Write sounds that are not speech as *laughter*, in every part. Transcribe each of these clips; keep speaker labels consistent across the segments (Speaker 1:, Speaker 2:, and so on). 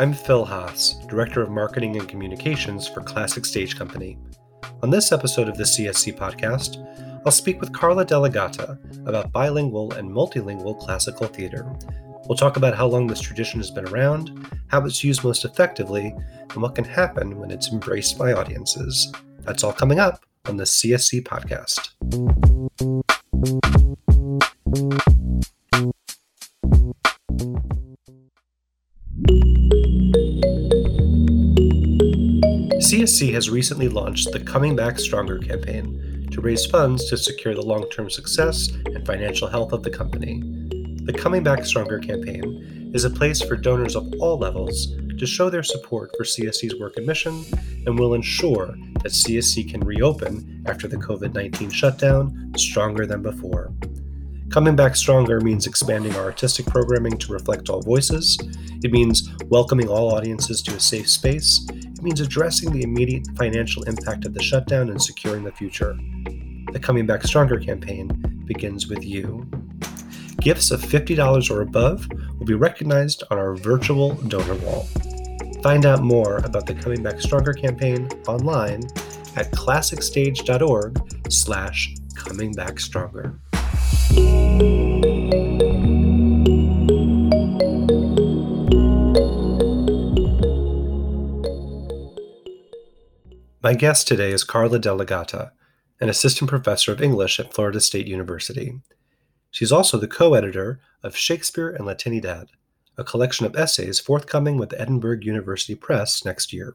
Speaker 1: I'm Phil Haas, Director of Marketing and Communications for Classic Stage Company. On this episode of the CSC podcast, I'll speak with Carla Della Gatta about bilingual and multilingual classical theater. We'll talk about how long this tradition has been around, how it's used most effectively, and what can happen when it's embraced by audiences. That's all coming up on the CSC podcast. CSC has recently launched the Coming Back Stronger campaign to raise funds to secure the long term success and financial health of the company. The Coming Back Stronger campaign is a place for donors of all levels to show their support for CSC's work and mission and will ensure that CSC can reopen after the COVID 19 shutdown stronger than before. Coming Back Stronger means expanding our artistic programming to reflect all voices. It means welcoming all audiences to a safe space means addressing the immediate financial impact of the shutdown and securing the future. The Coming Back Stronger campaign begins with you. Gifts of $50 or above will be recognized on our virtual donor wall. Find out more about the Coming Back Stronger campaign online at classicstage.org slash coming back stronger. My guest today is Carla Della Gatta, an assistant professor of English at Florida State University. She's also the co editor of Shakespeare and Latinidad, a collection of essays forthcoming with Edinburgh University Press next year.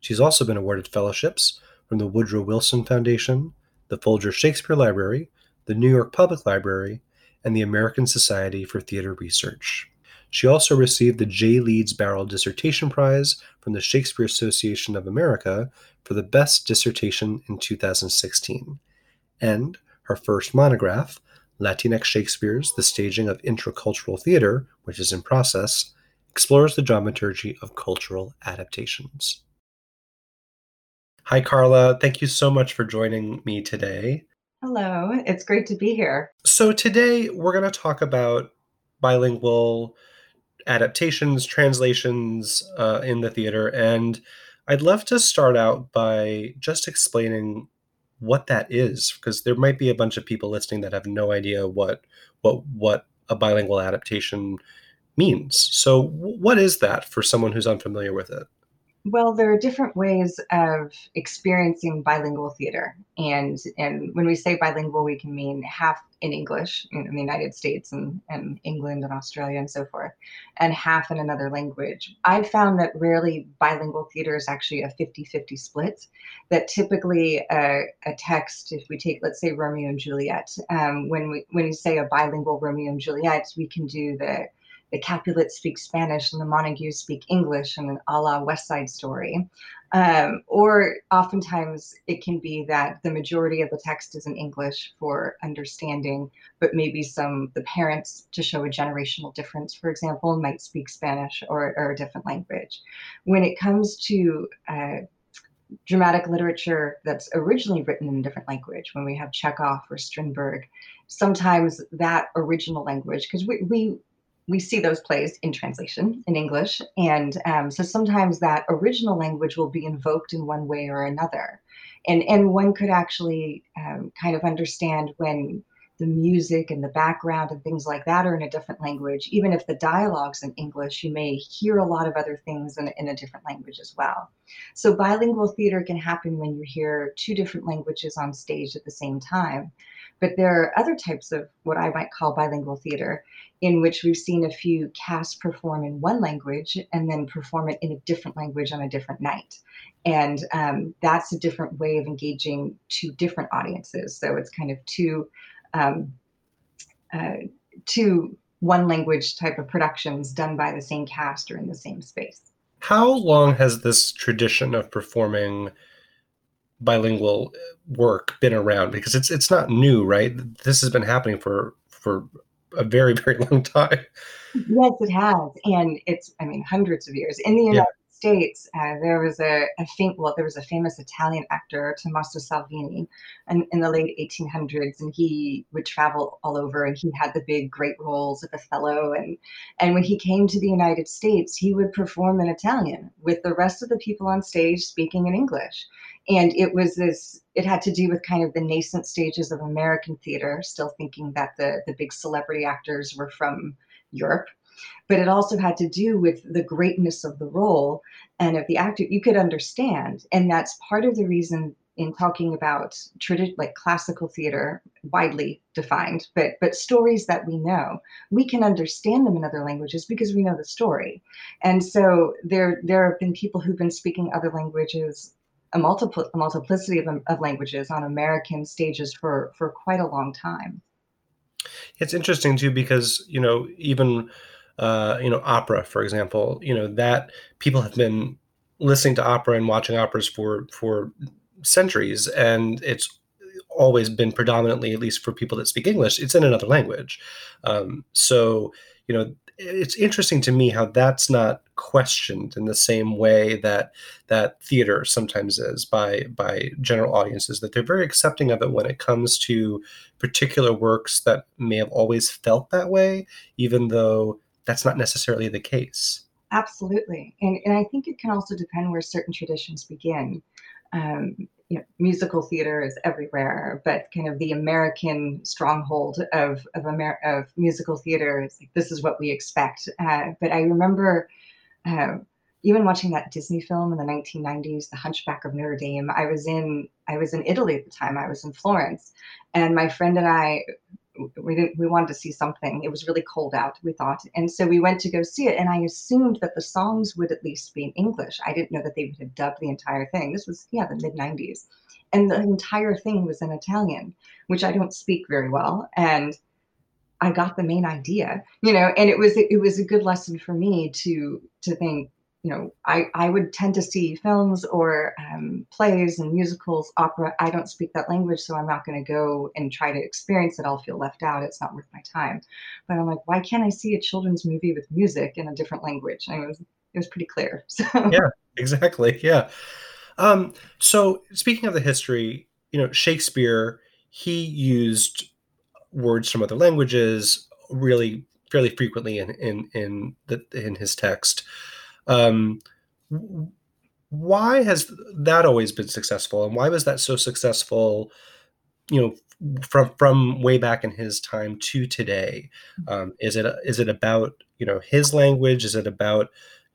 Speaker 1: She's also been awarded fellowships from the Woodrow Wilson Foundation, the Folger Shakespeare Library, the New York Public Library, and the American Society for Theater Research. She also received the J. Leeds Barroll Dissertation Prize from the Shakespeare Association of America for the best dissertation in 2016. And her first monograph, Latinx Shakespeare's The Staging of Intracultural Theater, which is in process, explores the dramaturgy of cultural adaptations. Hi, Carla. Thank you so much for joining me today.
Speaker 2: Hello, it's great to be here.
Speaker 1: So, today we're going to talk about bilingual adaptations, translations uh, in the theater. And I'd love to start out by just explaining what that is, because there might be a bunch of people listening that have no idea what what what a bilingual adaptation means. So, what is that for someone who's unfamiliar with it?
Speaker 2: Well, there are different ways of experiencing bilingual theater. And, and when we say bilingual, we can mean half in English in, in the United States and, and England and Australia and so forth, and half in another language. I've found that rarely bilingual theater is actually a 50 50 split, that typically a, a, text, if we take, let's say, Romeo and Juliet, um, when, we, when we say a bilingual Romeo and Juliet, we can do the the Capulets speak Spanish and the Montagues speak English, and a la West Side Story. Um, or oftentimes it can be that the majority of the text is in English for understanding, but maybe some the parents to show a generational difference, for example, might speak Spanish or, or a different language. When it comes to uh, dramatic literature that's originally written in a different language, when we have Chekhov or Strindberg, sometimes that original language, because we, we we see those plays in translation in English. And um, so sometimes that original language will be invoked in one way or another. And, and one could actually um, kind of understand when the music and the background and things like that are in a different language. Even if the dialogue's in English, you may hear a lot of other things in, in a different language as well. So bilingual theater can happen when you hear two different languages on stage at the same time. But there are other types of what I might call bilingual theater in which we've seen a few casts perform in one language and then perform it in a different language on a different night. And um, that's a different way of engaging two different audiences. So it's kind of two, um, uh, two one language type of productions done by the same cast or in the same space.
Speaker 1: How long has this tradition of performing bilingual work been around? Because it's it's not new, right? This has been happening for for a very very *laughs* long time
Speaker 2: yes it has and it's i mean hundreds of years in the united yeah. States, uh, there was a, a fam- well, there was a famous Italian actor, Tommaso Salvini, in, in the late 1800s, and he would travel all over, and he had the big, great roles of Othello, and and when he came to the United States, he would perform in Italian with the rest of the people on stage speaking in English, and it was this. It had to do with kind of the nascent stages of American theater, still thinking that the the big celebrity actors were from Europe. But it also had to do with the greatness of the role and of the actor you could understand. And that's part of the reason in talking about tradi- like classical theater widely defined but but stories that we know. We can understand them in other languages because we know the story. And so there there have been people who've been speaking other languages a a multiplicity of, of languages on american stages for for quite a long time
Speaker 1: it's interesting too because you know even uh, you know, opera, for example, you know, that people have been listening to opera and watching operas for for centuries, and it's always been predominantly, at least for people that speak English, it's in another language. Um, so, you know, it's interesting to me how that's not questioned in the same way that that theater sometimes is by by general audiences that they're very accepting of it when it comes to particular works that may have always felt that way even though that's not necessarily the case.
Speaker 2: Absolutely. And, and I think it can also depend where certain traditions begin. Um, you know, musical theater is everywhere, but kind of the American stronghold of of, Amer- of musical theater is like, this is what we expect. Uh, but I remember uh, even watching that Disney film in the 1990s, The Hunchback of Notre Dame. I was in I was in Italy at the time. I was in Florence, and my friend and I we didn't we wanted to see something. It was really cold out we thought. And so we went to go see it and i assumed that the songs would at least be in english. I didn't know that they would have dubbed the entire thing. This was yeah the mid 90s and the entire thing was in italian which i don't speak very well. And i got the main idea you know and it was it was a good lesson for me to to think you know, I, I would tend to see films or um, plays and musicals, opera. I don't speak that language, so I'm not going to go and try to experience it. I'll feel left out. It's not worth my time. But I'm like, why can't I see a children's movie with music in a different language? And it was it was pretty clear. *laughs* So
Speaker 1: yeah, exactly. Yeah. Um, so speaking of the history, you know, Shakespeare he used words from other languages really fairly frequently in in in the in his text. Um, why has that always been successful, and why was that so successful? You know, from from way back in his time to today. Um, is it is it about you know his language? Is it about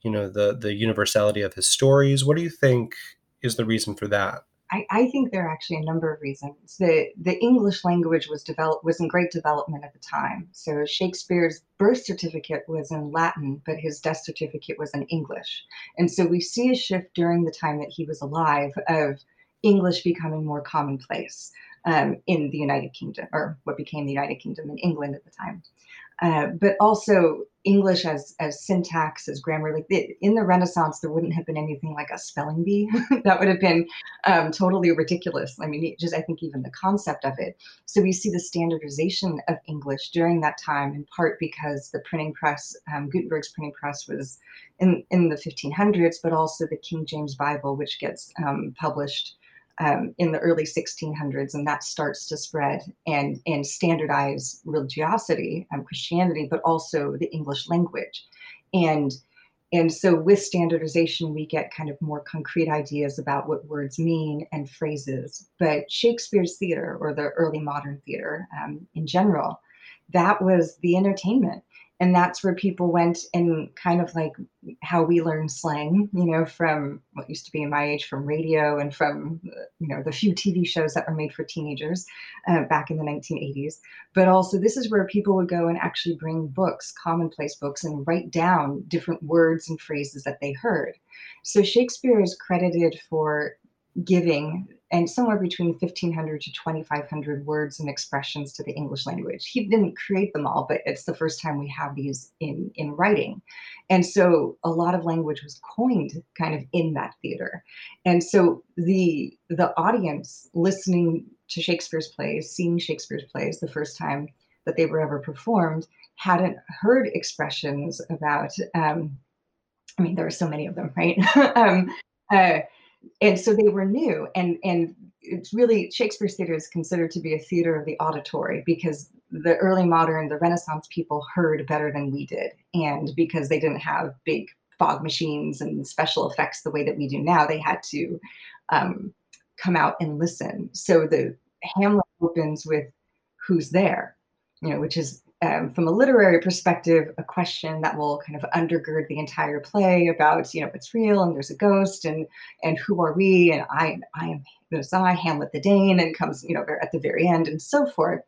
Speaker 1: you know the the universality of his stories? What do you think is the reason for that?
Speaker 2: I, I, think there are actually a number of reasons. The the English language was developed was in great development at the time. So Shakespeare's birth certificate was in Latin, but his death certificate was in English. And so we see a shift during the time that he was alive of English becoming more commonplace um, in the United Kingdom, or what became the United Kingdom in England at the time. Uh, but also English as as syntax, as grammar. Like the, in the Renaissance, there wouldn't have been anything like a spelling bee. *laughs* that would have been um, totally ridiculous. I mean, just I think even the concept of it. So we see the standardization of English during that time, in part because the printing press, um, Gutenberg's printing press, was in in the 1500s, but also the King James Bible, which gets um, published um, in the early 1600s, and that starts to spread and and standardize religiosity, um, Christianity, but also the English language, and and so with standardization, we get kind of more concrete ideas about what words mean and phrases. But Shakespeare's theater, or the early modern theater um, in general, that was the entertainment and that's where people went and kind of like how we learn slang you know from what used to be in my age from radio and from you know the few tv shows that were made for teenagers uh, back in the 1980s but also this is where people would go and actually bring books commonplace books and write down different words and phrases that they heard. So shakespeare is credited for giving and somewhere between 1500 to 2500 words and expressions to the english language. He didn't create them all but it's the first time we have these in in writing. And so a lot of language was coined kind of in that theater. And so the the audience listening to shakespeare's plays seeing shakespeare's plays the first time that they were ever performed hadn't heard expressions about um, I mean, there are so many of them, right? *laughs* um, uh, and so they were new, and and it's really Shakespeare's theater is considered to be a theater of the auditory because the early modern, the Renaissance people heard better than we did, and because they didn't have big fog machines and special effects the way that we do now, they had to um, come out and listen. So the Hamlet opens with "Who's there," you know, which is um, from a literary perspective, a question that will kind of undergird the entire play about, you know, it's real and there's a ghost and and who are we and I I am this I Hamlet the Dane and comes you know at the very end and so forth,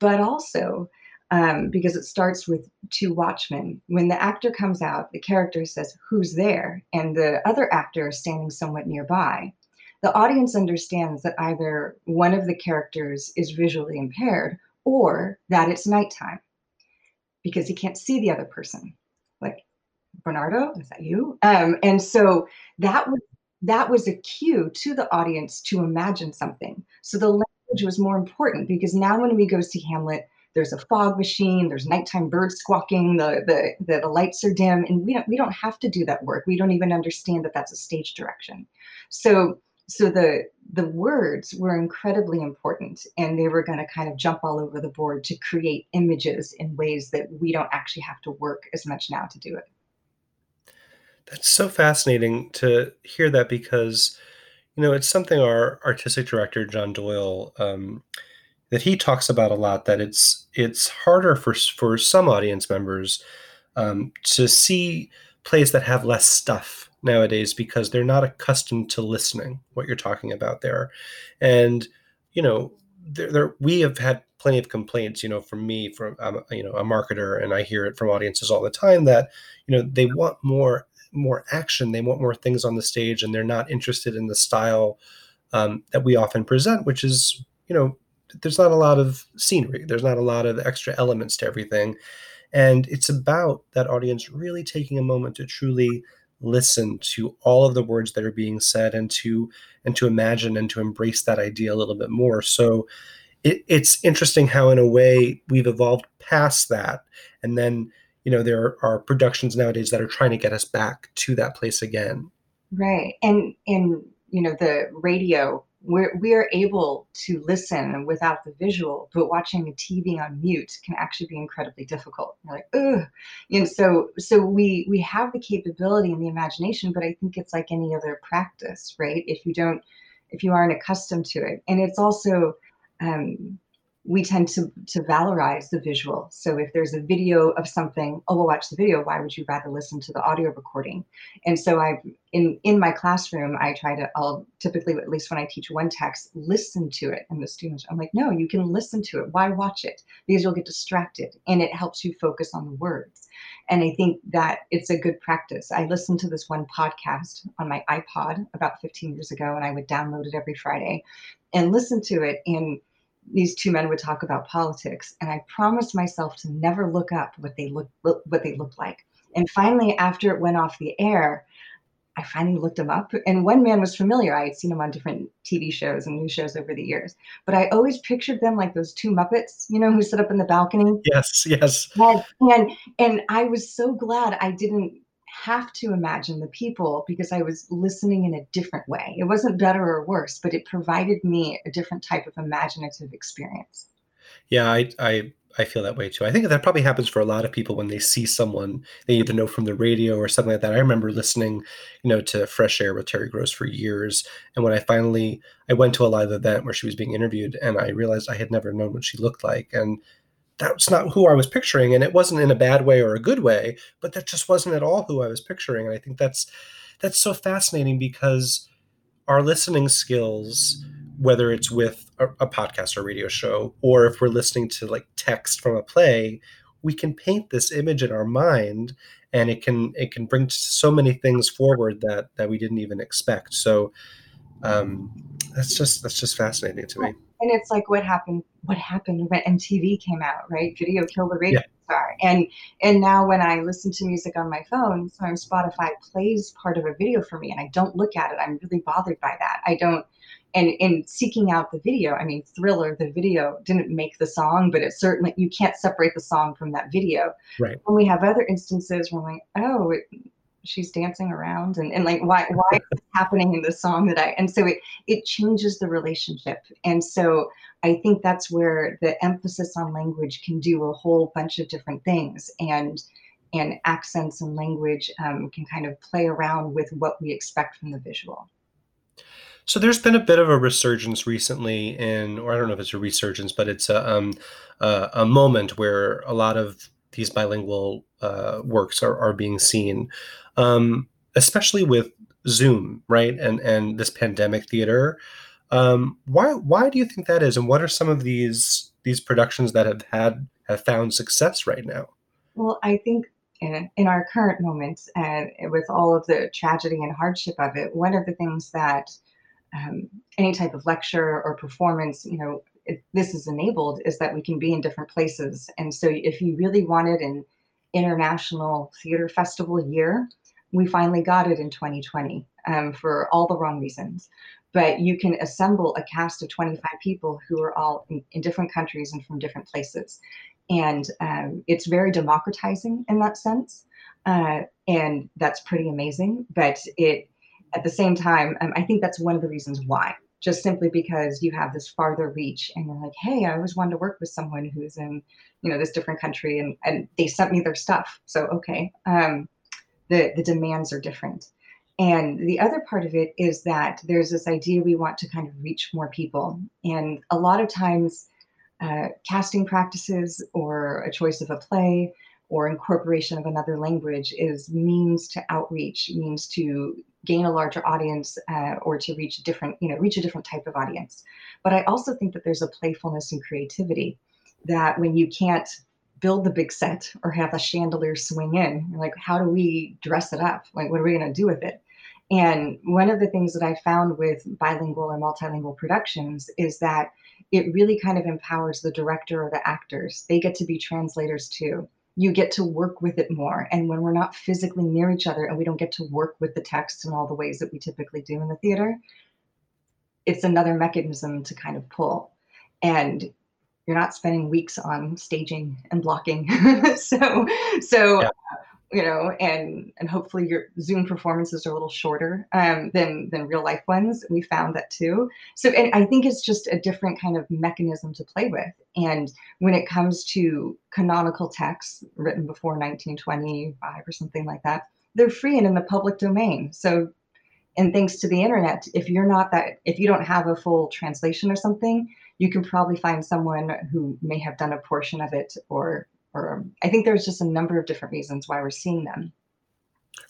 Speaker 2: but also um, because it starts with two watchmen. When the actor comes out, the character says, "Who's there?" and the other actor is standing somewhat nearby. The audience understands that either one of the characters is visually impaired or that it's nighttime because he can't see the other person. Like, Bernardo, is that you? Um, and so that was that was a cue to the audience to imagine something. So the language was more important because now when we go see Hamlet, there's a fog machine, there's nighttime birds squawking, the, the the the lights are dim, and we don't we don't have to do that work. We don't even understand that that's a stage direction. So so the the words were incredibly important and they were going to kind of jump all over the board to create images in ways that we don't actually have to work as much now to do it.
Speaker 1: That's so fascinating to hear that because you know it's something our artistic director john doyle um, that he talks about a lot that it's it's harder for for some audience members um, to see plays that have less stuff nowadays because they're not accustomed to listening what you're talking about there. And you know there, there we have had plenty of complaints you know from me from um, you know a marketer and i hear it from audiences all the time that you know they want more more action. They want more things on the stage and they're not interested in the style um, that we often present which is you know there's not a lot of scenery. There's not a lot of extra elements to everything. And it's about that audience really taking a moment to truly listen to all of the words that are being said and to and to imagine and to embrace that idea a little bit more. So it, it's interesting how in a way we've evolved past that. And then you know there are productions nowadays that are trying to get us back to that place again.
Speaker 2: Right. And and you know the radio we're, we are able to listen without the visual, but watching a TV on mute can actually be incredibly difficult. You're like, ugh. And so, so we we have the capability and the imagination, but I think it's like any other practice, right? If you don't, if you aren't accustomed to it, and it's also um, we tend to to valorize the visual. So if there's a video of something, oh, we'll watch the video. Why would you rather listen to the audio recording? And so I, in in my classroom, I try to. I'll typically, at least when I teach one text, listen to it, and the students, I'm like, no, you can listen to it. Why watch it? Because you'll get distracted, and it helps you focus on the words. And I think that it's a good practice. I listened to this one podcast on my iPod about 15 years ago, and I would download it every Friday and listen to it and these two men would talk about politics and i promised myself to never look up what they look, look what they look like. And finally after it went off the air i finally looked them up and one man was familiar. I had seen him on different tv shows and news shows over the years. But i always pictured them like those two muppets you know who sit up in the balcony.
Speaker 1: Yes yes.
Speaker 2: And and, and i was so glad i didn't have to imagine the people because I was listening in a different way. It wasn't better or worse, but it provided me a different type of imaginative experience.
Speaker 1: Yeah, I, I I feel that way too. I think that probably happens for a lot of people when they see someone they either know from the radio or something like that. I remember listening, you know, to Fresh Air with Terry Gross for years, and when I finally I went to a live event where she was being interviewed, and I realized I had never known what she looked like, and that's not who I was picturing. And it wasn't in a bad way or a good way, but that just wasn't at all who I was picturing. And I think that's that's so fascinating because our listening skills, whether it's with a, a podcast or radio show, or if we're listening to like text from a play, we can paint this image in our mind and it can it can bring so many things forward that that we didn't even expect. So um, that's just that's just fascinating to me
Speaker 2: and it's like what happened what happened when MTV came out, right? Video killed the radio yeah. star. And and now when I listen to music on my phone, sometimes Spotify plays part of a video for me and I don't look at it. I'm really bothered by that. I don't and in seeking out the video, I mean Thriller, the video didn't make the song, but it certainly you can't separate the song from that video.
Speaker 1: Right.
Speaker 2: And we have other instances where I'm like, oh, it, she's dancing around and, and like why why is happening in the song that I and so it it changes the relationship. And so I think that's where the emphasis on language can do a whole bunch of different things and and accents and language um, can kind of play around with what we expect from the visual.
Speaker 1: So there's been a bit of a resurgence recently in, or I don't know if it's a resurgence, but it's a um, uh, a moment where a lot of these bilingual uh, works are, are being seen, um, especially with Zoom, right? And and this pandemic theater. Um, why why do you think that is? And what are some of these these productions that have had have found success right now?
Speaker 2: Well, I think in, in our current moment, and with all of the tragedy and hardship of it, one of the things that um, any type of lecture or performance, you know, it, this is enabled is that we can be in different places. And so if you really wanted an international theater festival year, we finally got it in 2020 um, for all the wrong reasons. But you can assemble a cast of 25 people who are all in, in different countries and from different places. And um, it's very democratizing in that sense. Uh, and that's pretty amazing. But it at the same time, um, I think that's one of the reasons why. Just simply because you have this farther reach, and you're like, "Hey, I always wanted to work with someone who's in, you know, this different country," and and they sent me their stuff. So okay, um, the the demands are different. And the other part of it is that there's this idea we want to kind of reach more people, and a lot of times, uh, casting practices or a choice of a play or incorporation of another language is means to outreach, means to gain a larger audience uh, or to reach different, you know, reach a different type of audience. But I also think that there's a playfulness and creativity that when you can't build the big set or have a chandelier swing in, like, how do we dress it up? Like, what are we going to do with it? And one of the things that I found with bilingual or multilingual productions is that it really kind of empowers the director or the actors. They get to be translators too you get to work with it more. And when we're not physically near each other and we don't get to work with the text in all the ways that we typically do in the theater, it's another mechanism to kind of pull. And you're not spending weeks on staging and blocking. *laughs* so, so yeah you know, and and hopefully your Zoom performances are a little shorter um, than than real life ones. We found that too. So, and I think it's just a different kind of mechanism to play with. And when it comes to canonical texts written before 1925 or something like that, they're free and in the public domain. So, and thanks to the internet, if you're not that, if you don't have a full translation or something, you can probably find someone who may have done a portion of it or or I think there's just a number of different reasons why we're seeing them.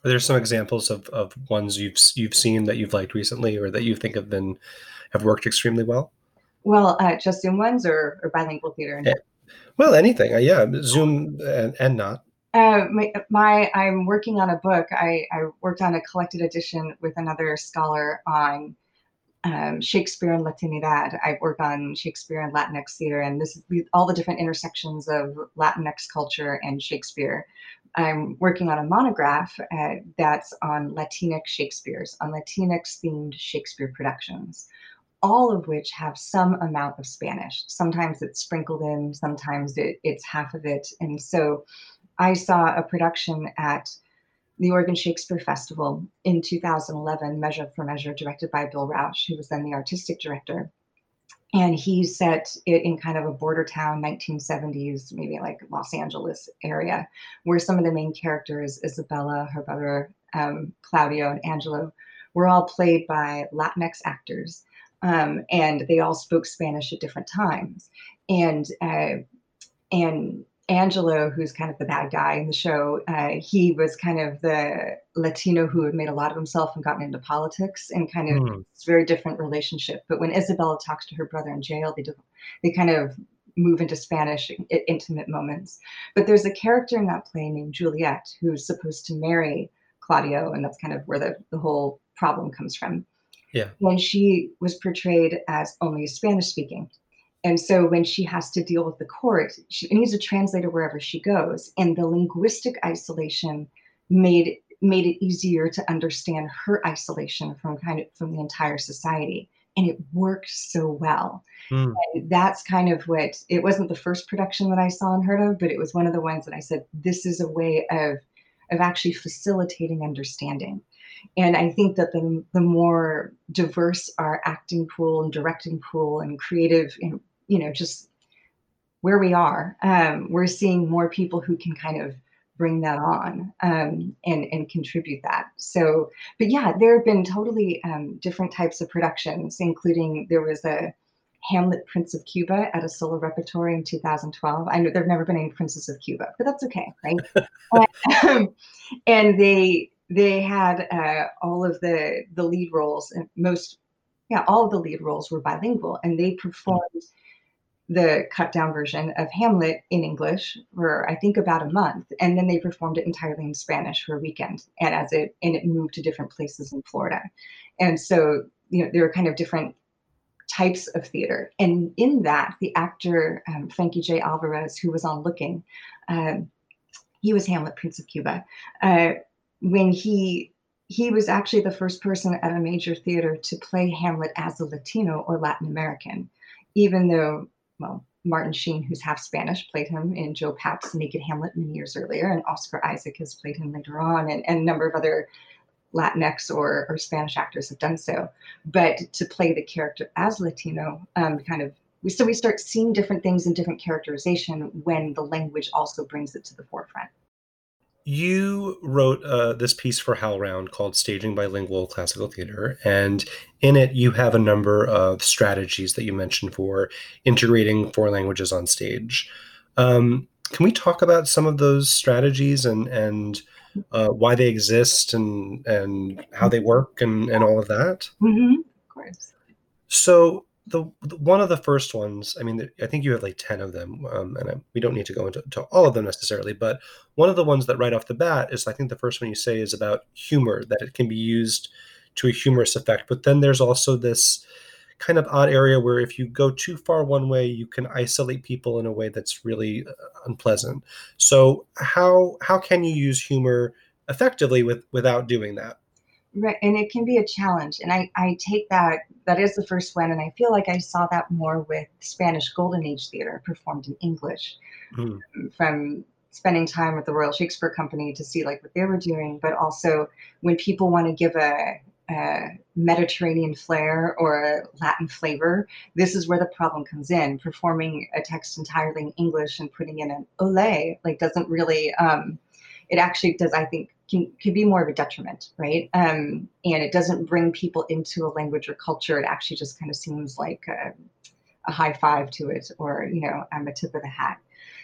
Speaker 1: Are there some examples of, of ones you've you've seen that you've liked recently, or that you think have been have worked extremely well?
Speaker 2: Well, uh, just Zoom ones or, or bilingual theater.
Speaker 1: Yeah. Well, anything. Uh, yeah, Zoom and, and not.
Speaker 2: Uh, my, my, I'm working on a book. I, I worked on a collected edition with another scholar on um, Shakespeare and Latinidad. I work on Shakespeare and Latinx theater, and this all the different intersections of Latinx culture and Shakespeare. I'm working on a monograph uh, that's on Latinx Shakespeare's, on Latinx themed Shakespeare productions, all of which have some amount of Spanish. Sometimes it's sprinkled in, sometimes it, it's half of it. And so I saw a production at the Oregon Shakespeare Festival in 2011, Measure for Measure, directed by Bill Rauch, who was then the artistic director. And he set it in kind of a border town, 1970s, maybe like Los Angeles area, where some of the main characters, Isabella, her brother um, Claudio, and Angelo, were all played by Latinx actors. Um, and they all spoke Spanish at different times. And uh, and Angelo, who's kind of the bad guy in the show, uh, he was kind of the Latino who had made a lot of himself and gotten into politics and kind of mm. it's very different relationship. But when Isabella talks to her brother in jail, they do, they kind of move into Spanish intimate moments. But there's a character in that play named Juliet who's supposed to marry Claudio, and that's kind of where the, the whole problem comes from.
Speaker 1: Yeah.
Speaker 2: When she was portrayed as only Spanish speaking. And so when she has to deal with the court, she needs a translator wherever she goes. And the linguistic isolation made made it easier to understand her isolation from kind of from the entire society. And it worked so well. Mm. And that's kind of what it wasn't the first production that I saw and heard of, but it was one of the ones that I said, this is a way of of actually facilitating understanding. And I think that the, the more diverse our acting pool and directing pool and creative, and, you know, just where we are, um, we're seeing more people who can kind of bring that on um, and and contribute that. So, but yeah, there have been totally um, different types of productions, including there was a Hamlet Prince of Cuba at Asolo Repertory in 2012. I know there've never been any Princes of Cuba, but that's okay, right? and, *laughs* um, and they they had uh, all of the the lead roles and most yeah all of the lead roles were bilingual and they performed the cut down version of Hamlet in English for I think about a month, and then they performed it entirely in Spanish for a weekend, and as it and it moved to different places in Florida, and so you know there were kind of different types of theater, and in that the actor um, Frankie J. Alvarez, who was on Looking, um, he was Hamlet, Prince of Cuba, uh, when he he was actually the first person at a major theater to play Hamlet as a Latino or Latin American, even though well, Martin Sheen, who's half Spanish, played him in Joe Papp's Naked Hamlet many years earlier, and Oscar Isaac has played him later on, and, and a number of other Latinx or, or Spanish actors have done so. But to play the character as Latino, um, kind of, so we start seeing different things in different characterization when the language also brings it to the forefront.
Speaker 1: You wrote uh, this piece for HowlRound called Staging Bilingual Classical Theater, and in it you have a number of strategies that you mentioned for integrating four languages on stage. Um, can we talk about some of those strategies and and uh, why they exist and and how they work and and all of that?
Speaker 2: Mm-hmm. Of course.
Speaker 1: So the, the, one of the first ones i mean i think you have like 10 of them um, and I, we don't need to go into all of them necessarily but one of the ones that right off the bat is i think the first one you say is about humor that it can be used to a humorous effect but then there's also this kind of odd area where if you go too far one way you can isolate people in a way that's really uh, unpleasant. So how how can you use humor effectively with without doing that
Speaker 2: Right, and it can be a challenge. And I, I take that, that is the first one. And I feel like I saw that more with Spanish Golden Age theater performed in English mm. from spending time with the Royal Shakespeare Company to see like what they were doing, but also when people want to give a, a Mediterranean flair or a Latin flavor, this is where the problem comes in. Performing a text entirely in English and putting in an ole like doesn't really um, it actually does, I think, can, can be more of a detriment, right? Um, and it doesn't bring people into a language or culture. It actually just kind of seems like a, a high five to it or, you know, I'm a tip of the hat.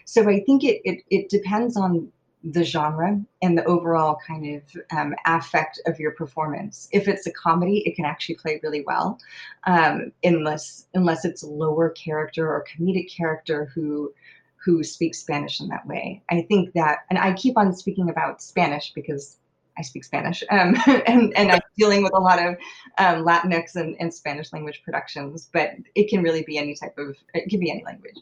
Speaker 2: So I think it, it, it depends on the genre and the overall kind of um, affect of your performance. If it's a comedy, it can actually play really well, um, unless unless it's a lower character or comedic character who who speak Spanish in that way. I think that, and I keep on speaking about Spanish because I speak Spanish, um, *laughs* and, and I'm dealing with a lot of um, Latinx and, and, Spanish language productions, but it can really be any type of, it can be any language.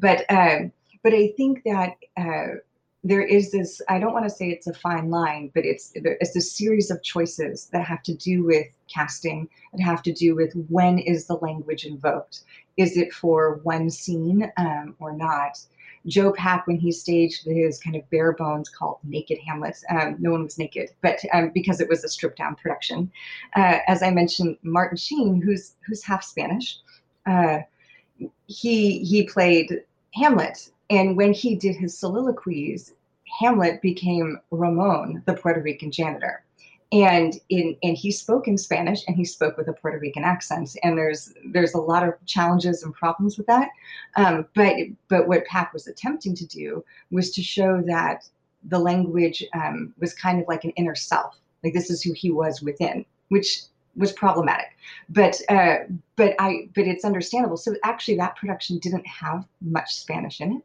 Speaker 2: But, um, but I think that uh, there is this, I don't want to say it's a fine line, but it's, it's a series of choices that have to do with casting, that have to do with when is the language invoked. Is it for one scene um, or not? Joe Papp, when he staged his kind of bare bones called Naked Hamlet, um, no one was naked, but um, because it was a stripped down production. Uh, as I mentioned, Martin Sheen, who's who's half Spanish, uh, he he played Hamlet, and when he did his soliloquies, Hamlet became Ramon, the Puerto Rican janitor and in and he spoke in Spanish and he spoke with a Puerto Rican accent. And there's there's a lot of challenges and problems with that. Um, but but what Papp was attempting to do was to show that the language um, was kind of like an inner self. Like this is who he was within which was problematic but uh, but I but it's understandable so actually that production didn't have much Spanish in it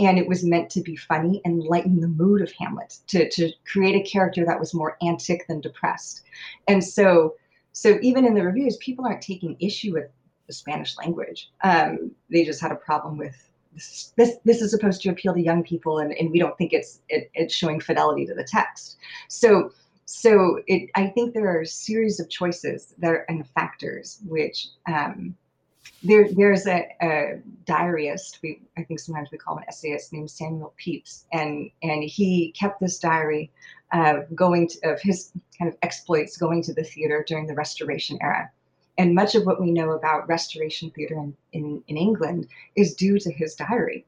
Speaker 2: and it was meant to be funny and lighten the mood of Hamlet to, to create a character that was more antic than depressed. And so, so even in the reviews, people aren't taking issue with the Spanish language. Um, they just had a problem with this, this, this is supposed to appeal to young people and, and we don't think it's it, it's showing fidelity to the text. So so it I think there are a series of choices that are, and factors which um, there there's a, a, diarist we i think sometimes we call him an essayist named samuel pepys and and he kept this diary uh, going to, of his kind of exploits going to the theater during the Restoration era. And much of what we know about Restoration theater in, in, in England is due to his diary.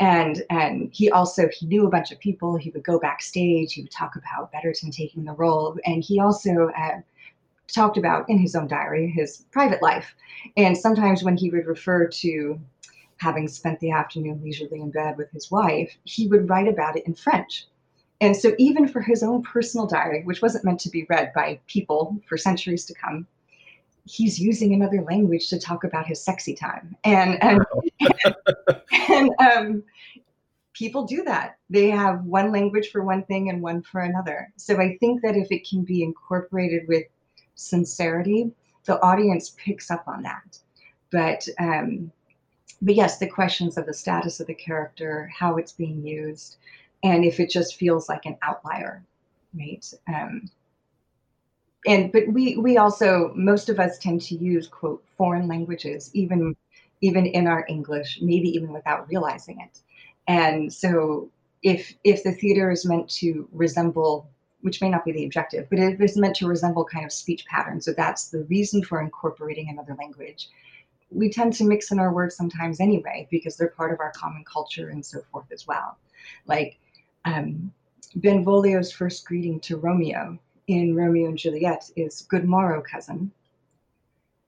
Speaker 2: And and he also he knew a bunch of people. He would go backstage. He would talk about Betterton taking the role, and he also uh, talked about in his own diary his private life. And sometimes when he would refer to having spent the afternoon leisurely in bed with his wife, he would write about it in French. And so, even for his own personal diary, which wasn't meant to be read by people for centuries to come, he's using another language to talk about his sexy time. And and, *laughs* and um, people do that. They have one language for one thing and one for another. So I think that if it can be incorporated with sincerity, the audience picks up on that. But um, but yes, the questions of the status of the character, how it's being used, and if it just feels like an outlier, right? Um, and but we we also most of us tend to use quote foreign languages even even in our English, maybe even without realizing it. And so if if the theater is meant to resemble which may not be the objective, but it is meant to resemble kind of speech patterns. So that's the reason for incorporating another language we tend to mix in our words sometimes anyway because they're part of our common culture and so forth as well. Like um, Benvolio's first greeting to Romeo in Romeo and Juliet is "Good morrow, cousin."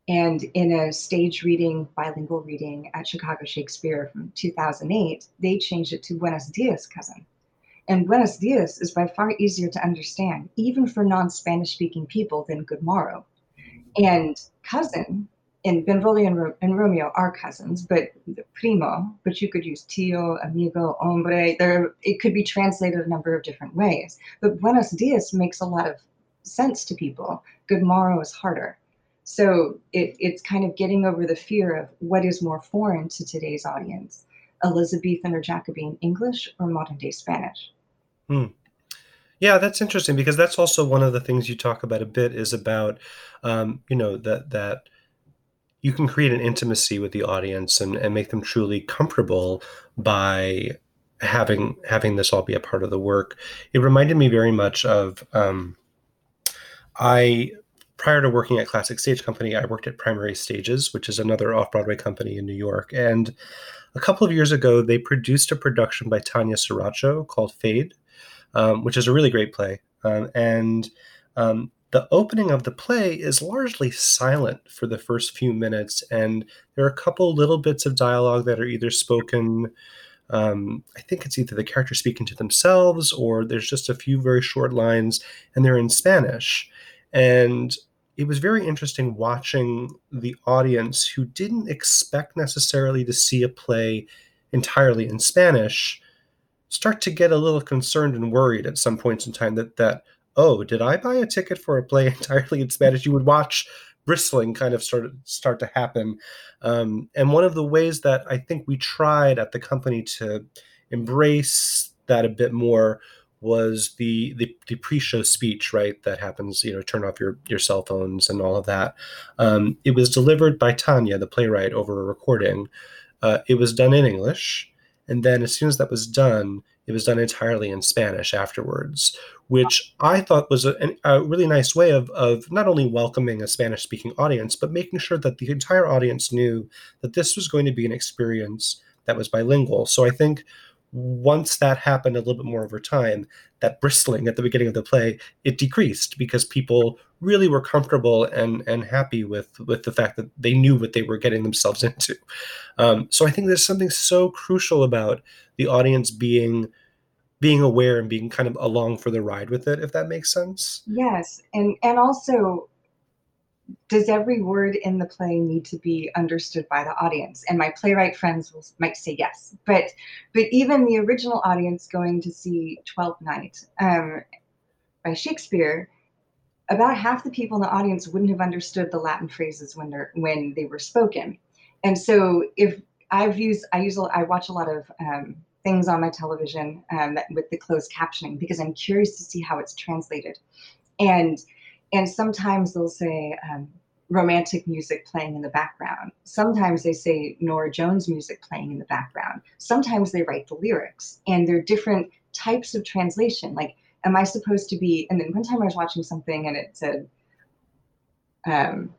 Speaker 2: And in a stage reading, bilingual reading at Chicago Shakespeare from 2008, they changed it to Buenos dias, cousin. And Buenos dias is by far easier to understand, even for non Spanish speaking people, than good morrow. And cousin and Benvolio and, and, Romeo are cousins, but primo, but you could use tío, amigo, hombre. There, it could be translated a number of different ways. But Buenos dias makes a lot of sense to people. Good morrow is harder. So it, it's kind of getting over the fear of what is more foreign to today's audience, Elizabethan or Jacobean English or modern day Spanish.
Speaker 1: Hmm. Yeah, that's interesting because that's also one of the things you talk about a bit is about, um, you know, that that you can create an intimacy with the audience and, and make them truly comfortable by having having this all be a part of the work. It reminded me very much of um, I prior to working at Classic Stage Company, I worked at Primary Stages, which is another off Broadway company in New York. And a couple of years ago, they produced a production by Tanya Saracho called Fade, um, which is a really great play. Um, and um, the opening of the play is largely silent for the first few minutes, and there are a couple little bits of dialogue that are either spoken. Um, I think it's either the character speaking to themselves or there's just a few very short lines, and they're in Spanish. And it was very interesting watching the audience who didn't expect necessarily to see a play entirely in Spanish start to get a little concerned and worried at some points in time that that oh, did I buy a ticket for a play *laughs* entirely in Spanish? You would watch bristling kind of start start to happen. Um, and one of the ways that I think we tried at the company to embrace that a bit more was the the, the pre-show speech, right? That happens, you know, turn off your your cell phones and all of that. Um, it was delivered by Tanya, the playwright, over a recording. Uh, it was done in English, and then as soon as that was done, it was done entirely in Spanish afterwards, which I thought was a, a really nice way of, of not only welcoming a Spanish speaking audience, but making sure that the entire audience knew that this was going to be an experience that was bilingual. So I think once that happened a little bit more over time, that bristling at the beginning of the play, it decreased because people really were comfortable and and happy with with the fact that they knew what they were getting themselves *laughs* into. Um, so I think there's something so crucial about the audience being being aware and being kind of along for the ride with it, if that makes sense.
Speaker 2: Yes, and and also does every word in the play need to be understood by the audience? And my playwright friends will, might say yes but but even the original audience going to see Twelfth Night um, by shakespeare about half the people in the audience wouldn't have understood the latin phrases when they're when they were spoken. And so if i've used i use i watch a lot of um, things on my television um, with the closed captioning because i'm curious to see how it's translated. And and sometimes they'll say um, romantic music playing in the background. Sometimes they say Norah Jones music playing in the background. Sometimes they write the lyrics, and they're different types of translation. Like am I supposed to be? And then one time I was watching something and it said, um,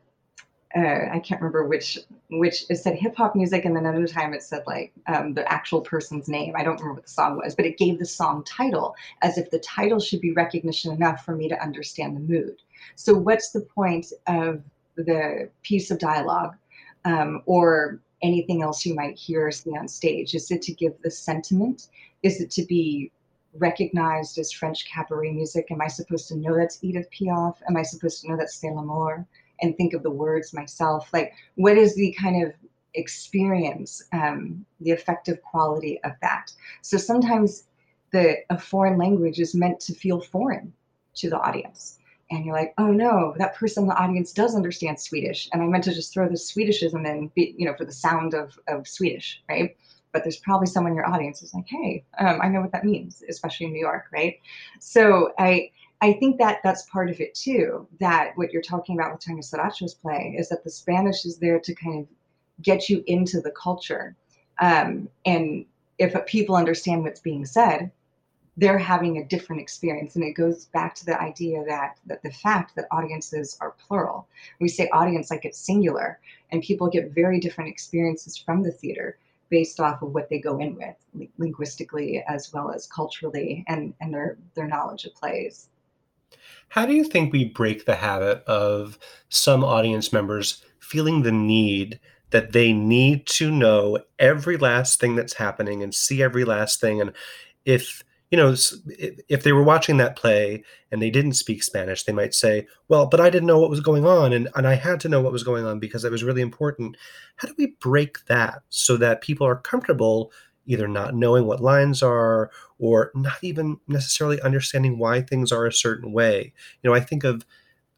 Speaker 2: uh, I can't remember which which it said hip hop music, and then another time it said like um, the actual person's name. I don't remember what the song was, but it gave the song title as if the title should be recognition enough for me to understand the mood. So, what's the point of the piece of dialogue um, or anything else you might hear or see on stage? Is it to give the sentiment? Is it to be recognized as French cabaret music? Am I supposed to know that's Edith Piaf? Am I supposed to know that's C'est l'Amour? and think of the words myself like what is the kind of experience um, the effective quality of that so sometimes the a foreign language is meant to feel foreign to the audience and you're like oh no that person in the audience does understand swedish and i meant to just throw the swedishism in you know for the sound of, of swedish right but there's probably someone in your audience who's like hey um, i know what that means especially in new york right so i I think that that's part of it too. That what you're talking about with Tanya Saracho's play is that the Spanish is there to kind of get you into the culture. Um, and if people understand what's being said, they're having a different experience. And it goes back to the idea that, that the fact that audiences are plural. We say audience like it's singular, and people get very different experiences from the theater based off of what they go in with linguistically as well as culturally and, and their, their knowledge of plays.
Speaker 1: How do you think we break the habit of some audience members feeling the need that they need to know every last thing that's happening and see every last thing? And if you know, if they were watching that play and they didn't speak Spanish, they might say, "Well, but I didn't know what was going on, and and I had to know what was going on because it was really important." How do we break that so that people are comfortable either not knowing what lines are or not even necessarily understanding why things are a certain way. You know, I think of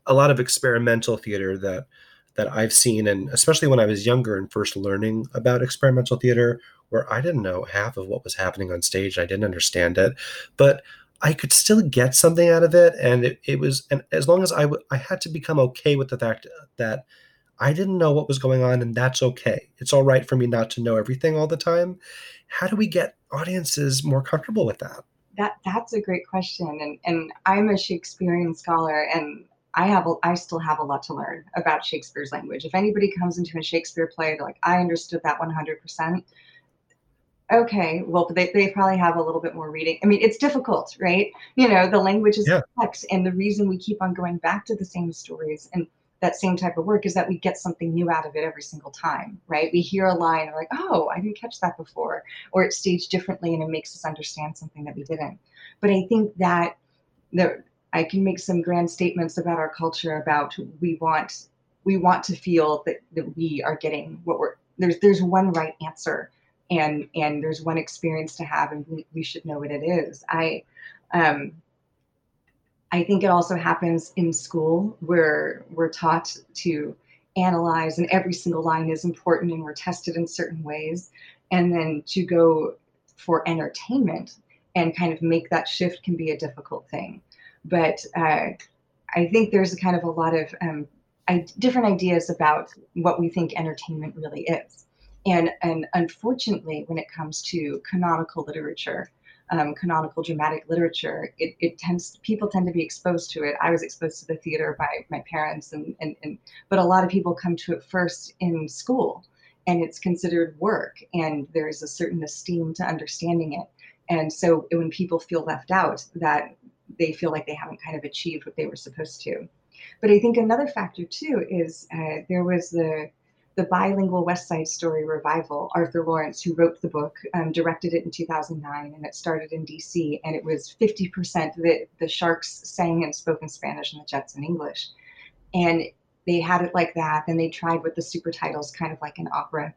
Speaker 1: a lot of experimental theater that that I've seen and especially when I was younger and first learning about experimental theater where I didn't know half of what was happening on stage. I didn't understand it, but I could still get something out of it and it, it was and as long as I, w- I had to become okay with the fact that I didn't know what was going on, and that's okay. It's all right for me not to know everything all the time. How do we get audiences more comfortable with that?
Speaker 2: That that's a great question, and and I'm a Shakespearean scholar, and I have a, I still have a lot to learn about Shakespeare's language. If anybody comes into a Shakespeare play, they're like, I understood that 100 percent. Okay, well, they, they probably have a little bit more reading. I mean, it's difficult, right? You know, the language is yeah. complex, and the reason we keep on going back to the same stories and that same type of work is that we get something new out of it every single time, right? We hear a line and like, oh, I didn't catch that before, or it's staged differently and it makes us understand something that we didn't. But I think that the I can make some grand statements about our culture about we want we want to feel that, that we are getting what we're there's there's one right answer and and there's one experience to have and we, we should know what it is. I um I think it also happens in school where we're taught to analyze and every single line is important and we're tested in certain ways. And then to go for entertainment and kind of make that shift can be a difficult thing. But uh, I think there's kind of a lot of um, I, different ideas about what we think entertainment really is. And, and unfortunately, when it comes to canonical literature, um, canonical dramatic literature, it, it tends people tend to be exposed to it. I was exposed to the theater by my parents, and, and, and but a lot of people come to it first in school, and it's considered work, and there's a certain esteem to understanding it. And so when people feel left out, that they feel like they haven't kind of achieved what they were supposed to. But I think another factor too is uh, there was the the bilingual West Side Story revival. Arthur Laurents, who wrote the book, um, directed it in 2009, and it started in DC. And it was 50% the the Sharks sang and spoke in Spanish, and the Jets in English. And they had it like that. Then they tried with the super titles, kind of like an opera.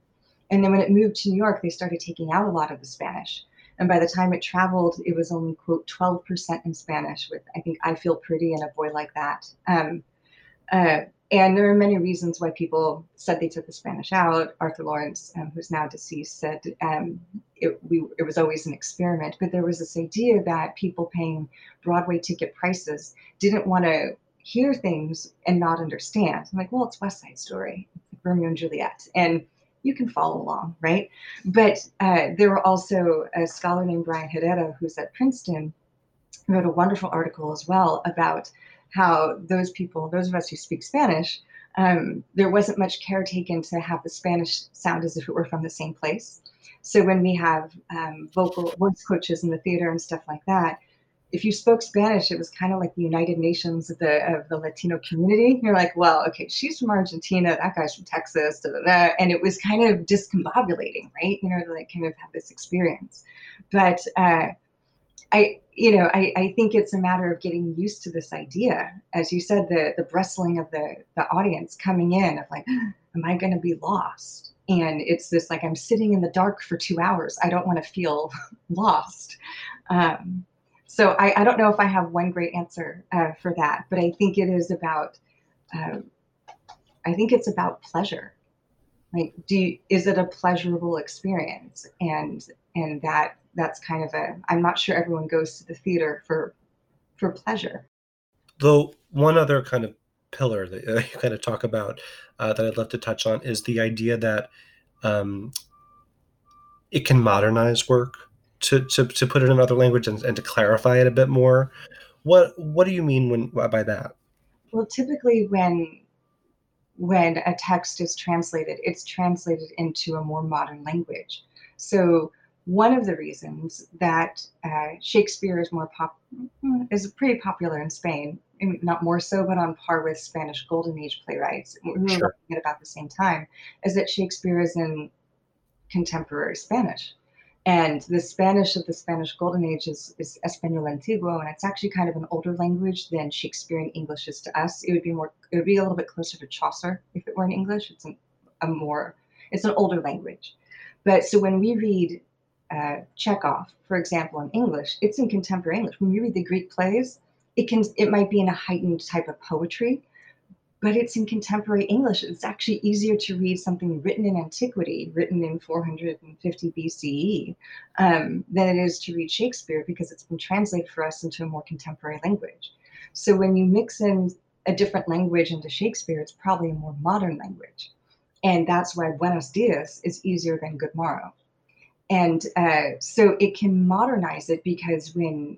Speaker 2: And then when it moved to New York, they started taking out a lot of the Spanish. And by the time it traveled, it was only quote 12% in Spanish. With I think I Feel Pretty and A Boy Like That. Um, uh, and there are many reasons why people said they took the Spanish out. Arthur Laurents, um, who's now deceased, said um, it, we, it was always an experiment. But there was this idea that people paying Broadway ticket prices didn't want to hear things and not understand. I'm like, well, it's West Side Story, Romeo and Juliet, and you can follow along, right? But uh, there were also a scholar named Brian Herrera, who's at Princeton, wrote a wonderful article as well about how those people, those of us who speak Spanish, um, there wasn't much care taken to have the Spanish sound as if it were from the same place. So when we have um, vocal voice coaches in the theater and stuff like that, if you spoke Spanish, it was kind of like the United Nations of the of the Latino community. You're like, well, okay, she's from Argentina, that guy's from Texas, da, da, da. and it was kind of discombobulating, right? You know, like kind of have this experience. But uh, I, you know, I, I think it's a matter of getting used to this idea, as you said, the the bristling of the the audience coming in of like, *gasps* am I going to be lost? And it's this like I'm sitting in the dark for two hours. I don't want to feel *laughs* lost. Um, so I, I, don't know if I have one great answer uh, for that, but I think it is about, uh, I think it's about pleasure. Like, do you, is it a pleasurable experience? And and that that's kind of a. I'm not sure everyone goes to the theater for for pleasure.
Speaker 1: Though one other kind of pillar that *laughs* you kind of talk about uh, that I'd love to touch on is the idea that um, it can modernize work to, to, to put it in another language and, and to clarify it a bit more. What what do you mean when by that?
Speaker 2: Well, typically when when a text is translated, it's translated into a more modern language. So one of the reasons that uh, Shakespeare is more pop is pretty popular in Spain, not more so, but on par with Spanish Golden Age playwrights were sure. at about the same time, is that Shakespeare is in contemporary Spanish. And the Spanish of the Spanish Golden Age is, is Espanol Antiguo, and it's actually kind of an older language than Shakespearean English is to us. It would be more, it would be a little bit closer to Chaucer if it were in English. It's an, a more, it's an older language. But so when we read uh, Chekhov, for example, in English, it's in contemporary English. When we read the Greek plays, it can, it might be in a heightened type of poetry, but it's in contemporary English. It's actually easier to read something written in antiquity, written in 450 BCE, um, than it is to read Shakespeare because it's been translated for us into a more contemporary language. So when you mix in a different language into Shakespeare, it's probably a more modern language. And that's why Buenos Dias is easier than Good Morrow. And uh, so it can modernize it because when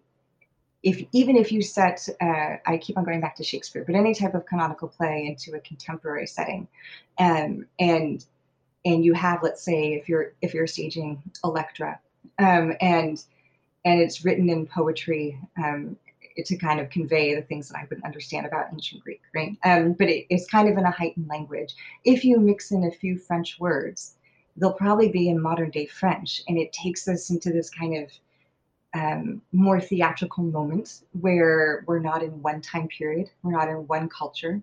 Speaker 2: if even if you set uh, i keep on going back to shakespeare but any type of canonical play into a contemporary setting um, and and you have let's say if you're if you're staging electra um, and and it's written in poetry um, to kind of convey the things that i wouldn't understand about ancient greek right? Um, but it, it's kind of in a heightened language. If you mix in a few french words they'll probably be in modern day french and it takes us into this kind of um, more theatrical moment where we're not in one time period, we're not in one culture,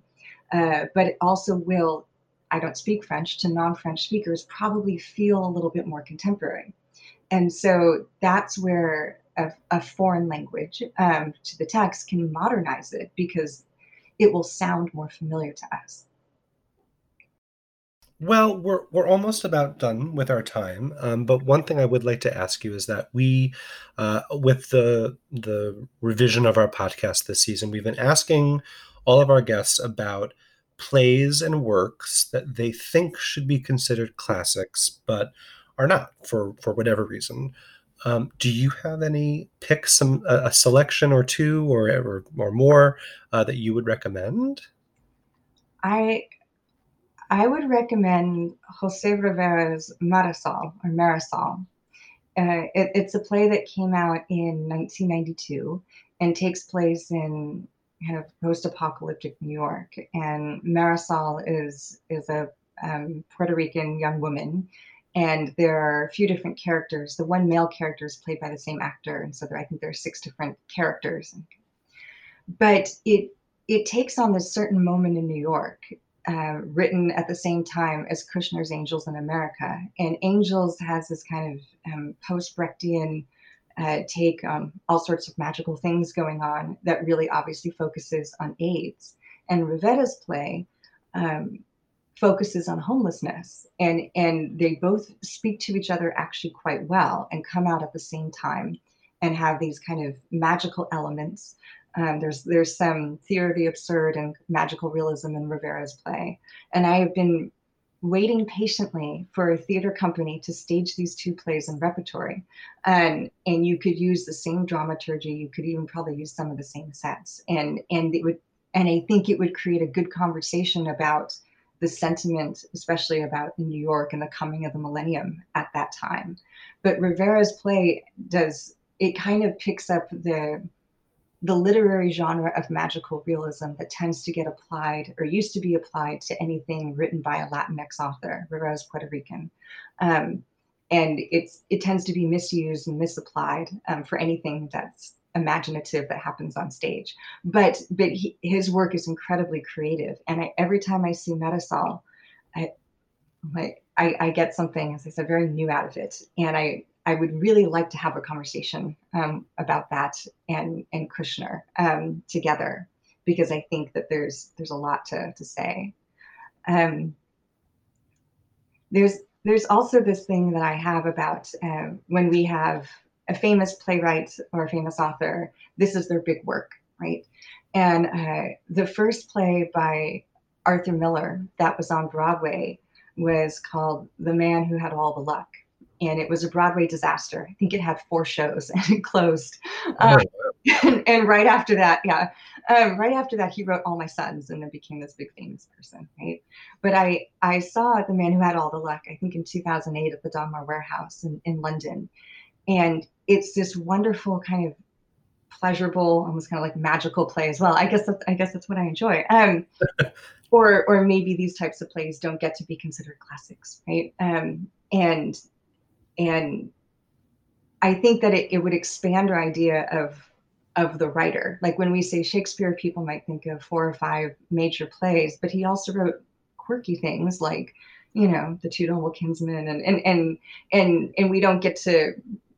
Speaker 2: uh, but it also will, I don't speak French, to non French speakers probably feel a little bit more contemporary. And so that's where a, a foreign language um, to the text can modernize it because it will sound more familiar to us.
Speaker 1: Well, we're we're almost about done with our time, um, but one thing I would like to ask you is that we, uh, with the the revision of our podcast this season, we've been asking all of our guests about plays and works that they think should be considered classics, but are not for for whatever reason. Um, do you have any picks, some a, a selection or two or or, or more uh, that you would recommend?
Speaker 2: I I would recommend Jose Rivera's Marisol or Marisol. Uh, it, it's a play that came out in 1992 and takes place in kind of post-apocalyptic New York. And Marisol is is a um, Puerto Rican young woman, and there are a few different characters. The one male character is played by the same actor, and so there, I think there are six different characters. But it it takes on this certain moment in New York uh, written at the same time as Kushner's Angels in America. And Angels has this kind of um, post Brechtian uh, take on all sorts of magical things going on that really obviously focuses on AIDS. And Rivera's play um, focuses on homelessness. And, and they both speak to each other actually quite well and come out at the same time and have these kind of magical elements um, there's there's some theory of the absurd and magical realism in Rivera's play, and I have been waiting patiently for a theater company to stage these two plays in repertory. And, and you could use the same dramaturgy, you could even probably use some of the same sets. And, and it would, and I think it would create a good conversation about the sentiment, especially about New York and the coming of the millennium at that time. But Rivera's play does, it kind of picks up the, the literary genre of magical realism that tends to get applied or used to be applied to anything written by a Latinx author. Rivera's Puerto Rican. Um, and it's it tends to be misused and misapplied um, for anything that's imaginative that happens on stage. But but he, his work is incredibly creative, and I, every time I see Marisol, I, I I get something, as I said, very new out of it, and I I would really like to have a conversation um, about that and and Kushner um, together because I think that there's there's a lot to to say. Um, there's there's also this thing that I have about uh, when we have a famous playwright or a famous author, this is their big work, right? And uh, the first play by Arthur Miller that was on Broadway was called The Man Who Had All the Luck and it was a Broadway disaster. I think it had four shows *laughs* and it closed. Oh, um, *laughs* and, and, right after that, yeah, um, right after that, he wrote All My Sons and then became this big famous person, right? But I I saw The Man Who Had All the Luck, I think in 2008 at the Donmar Warehouse in, in London. And it's this wonderful kind of pleasurable, almost kind of like magical play as well. I guess that's, I guess that's what I enjoy. Um, *laughs* or or maybe these types of plays don't get to be considered classics, right? Um, and and I think that it, it would expand our idea of of the writer. Like when we say Shakespeare, people might think of four or five major plays, but he also wrote quirky things like, you know, the two noble kinsmen and and and and and we don't get to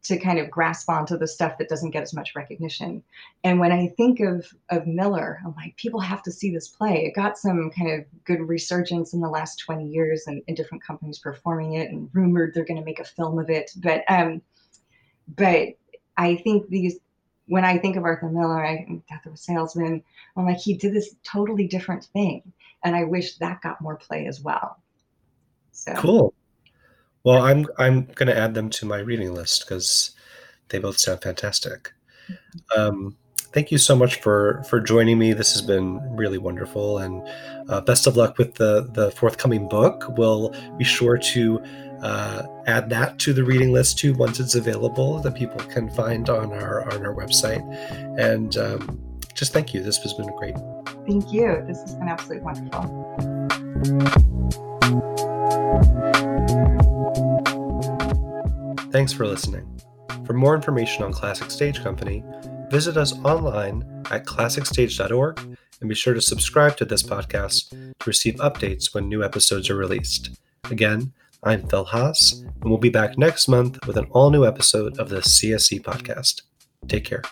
Speaker 2: to kind of grasp onto the stuff that doesn't get as much recognition. And when I think of of Miller, I'm like, people have to see this play. It got some kind of good resurgence in the last 20 years and, and different companies performing it and rumored they're going to make a film of it. But um, but I think these when I think of Arthur Miller, I Death of a Salesman, I'm like, he did this totally different thing. And I wish that got more play as well.
Speaker 1: So cool. Well, I'm I'm going to add them to my reading list because they both sound fantastic. Um, thank you so much for for joining me. This has been really wonderful, and uh, best of luck with the the forthcoming book. We'll be sure to uh, add that to the reading list too once it's available that people can find on our on our website. And um, just thank you. This has been great.
Speaker 2: Thank you. This has been absolutely wonderful.
Speaker 1: Thanks for listening. For more information on Classic Stage Company, visit us online at classicstage.org and be sure to subscribe to this podcast to receive updates when new episodes are released. Again, I'm Phil Haas, and we'll be back next month with an all new episode of the CSC podcast. Take care.